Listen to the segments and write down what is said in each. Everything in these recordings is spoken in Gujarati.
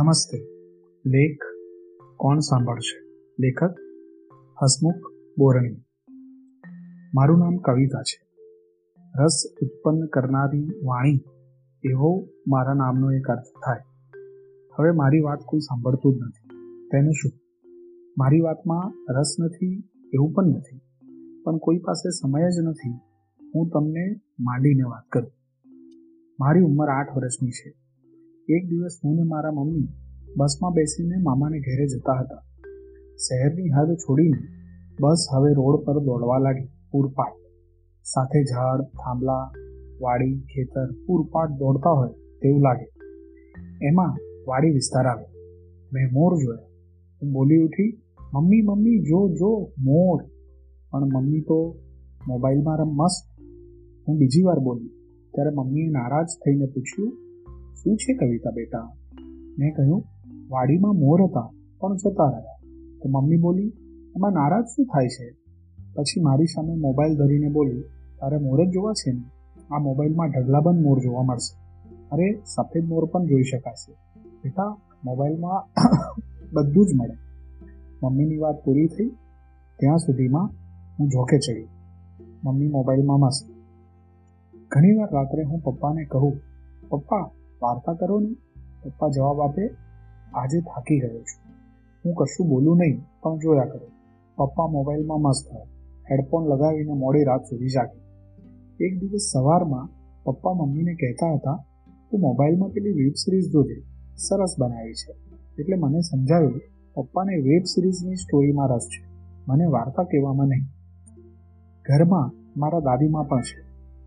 નમસ્તે. લેખ કોણ સાંભળશે? લેખક હસમુખ બોરણી. મારું નામ કવિતા છે. રસ ઉત્પન્ન કરનારી વાણી, એવો મારા નામનો એક અર્થ થાય. હવે મારી વાત કોઈ સાંભળતું જ નથી. તેનું શું? મારી વાતમાં રસ નથી, એવું પણ નથી. પણ કોઈ પાસે સમય જ નથી. હું તમને માંડીને વાત કરું. મારી ઉંમર આઠ વર્ષની છે. એક દિવસ હું ને મારા મમ્મી બસમાં બેસીને મામાને ઘેરે જતા હતા. શહેરની હદ છોડીને બસ હવે રોડ પર દોડવા લાગી, પૂરપાટ. સાથે ઝાડ, થાંભલા, વાડી, ખેતર પૂરપાટ દોડતા હોય તેવું લાગે. એમાં વાડી વિસ્તાર આવે. મેં મોર જોયા. હું બોલી ઉઠી, મમ્મી મમ્મી, જો જો, મોર. પણ મમ્મી તો મોબાઈલમાં રમ મસ્ત. હું બીજી વાર બોલી, ત્યારે મમ્મીએ નારાજ થઈને પૂછ્યું શું છે કવિતા બેટા? મેં કહ્યું, વાડીમાં મોર હતા, પણ જતા રહ્યા. તો મમ્મી બોલી, એમાં નારાજ શું થાય છે? પછી મારી સામે મોબાઈલ ધરીને બોલી, તારે મોર જ જોવાશે ને? આ મોબાઈલમાં ઢગલાબંધ મોર જોવા મળશે. અરે, સફેદ મોર પણ જોઈ શકાશે. બેટા, મોબાઈલમાં બધું જ મળે. મમ્મીની વાત પૂરી થઈ, ત્યાં સુધીમાં હું જોકે ચડી. મમ્મી મોબાઈલમાં મસ્ત. ઘણીવાર રાત્રે હું પપ્પાને કહું, પપ્પા વાર્તા કરો ને, પપ્પા જવાબ આપે, આજે થાકી ગયો છું. હું કશું બોલું નહીં, પણ જોયા કરું. પપ્પા મોબાઈલમાં મસ્ત હોય હેડફોન લગાવીને મોડી રાત સુધી જાગે. એક દિવસ સવારમાં પપ્પા મમ્મીને કહેતા હતા, તું મોબાઈલમાં પેલી વેબ સિરીઝ જોજે. સરસ બનાવી છે. એટલે મને સમજાયું, પપ્પાને વેબ સિરીઝની સ્ટોરીમાં રસ છે. મને વાર્તા કહેવામાં નહીં. ઘરમાં મારા દાદીમાં પણ છે.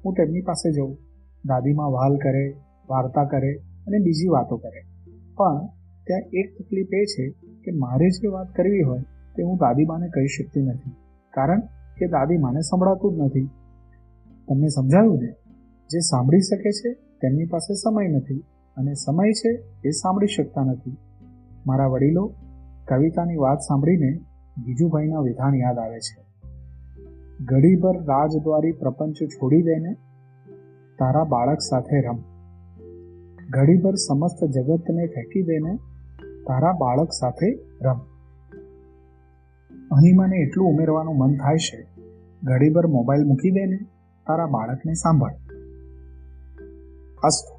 હું તેમની પાસે જઉં. દાદીમાં વાલ કરે વાર્તા કરે અને બીજી વાતો કરે. પણ ત્યાં એક તકલીફ એ છે કે મારે જે વાત કરવી હોય તે હું દાદીમાને કહી શકતી નથી. કારણ કે દાદીમાને સંભળાતું જ નથી. તમને સમજાયું ને? જે સાંભળી શકે છે તેમની પાસે સમય નથી અને સમય છે એ સાંભળી શકતા નથી. મારા વડીલો કવિતાની વાત સાંભળીને ગીજુભાઈના વિધાન યાદ આવે છે. ઘડીભર રાજદ્વારી પ્રપંચ છોડી દઈને તારા બાળક સાથે રમ. ઘડીભર સમસ્ત જગતને ફેંકી દેને તારા બાળક સાથે રમ. અહીં મને એટલું ઉમેરવાનું મન થાય છે, ઘડીભર મોબાઈલ મૂકી દેને તારા બાળકને સાંભળ. અસ્તુ.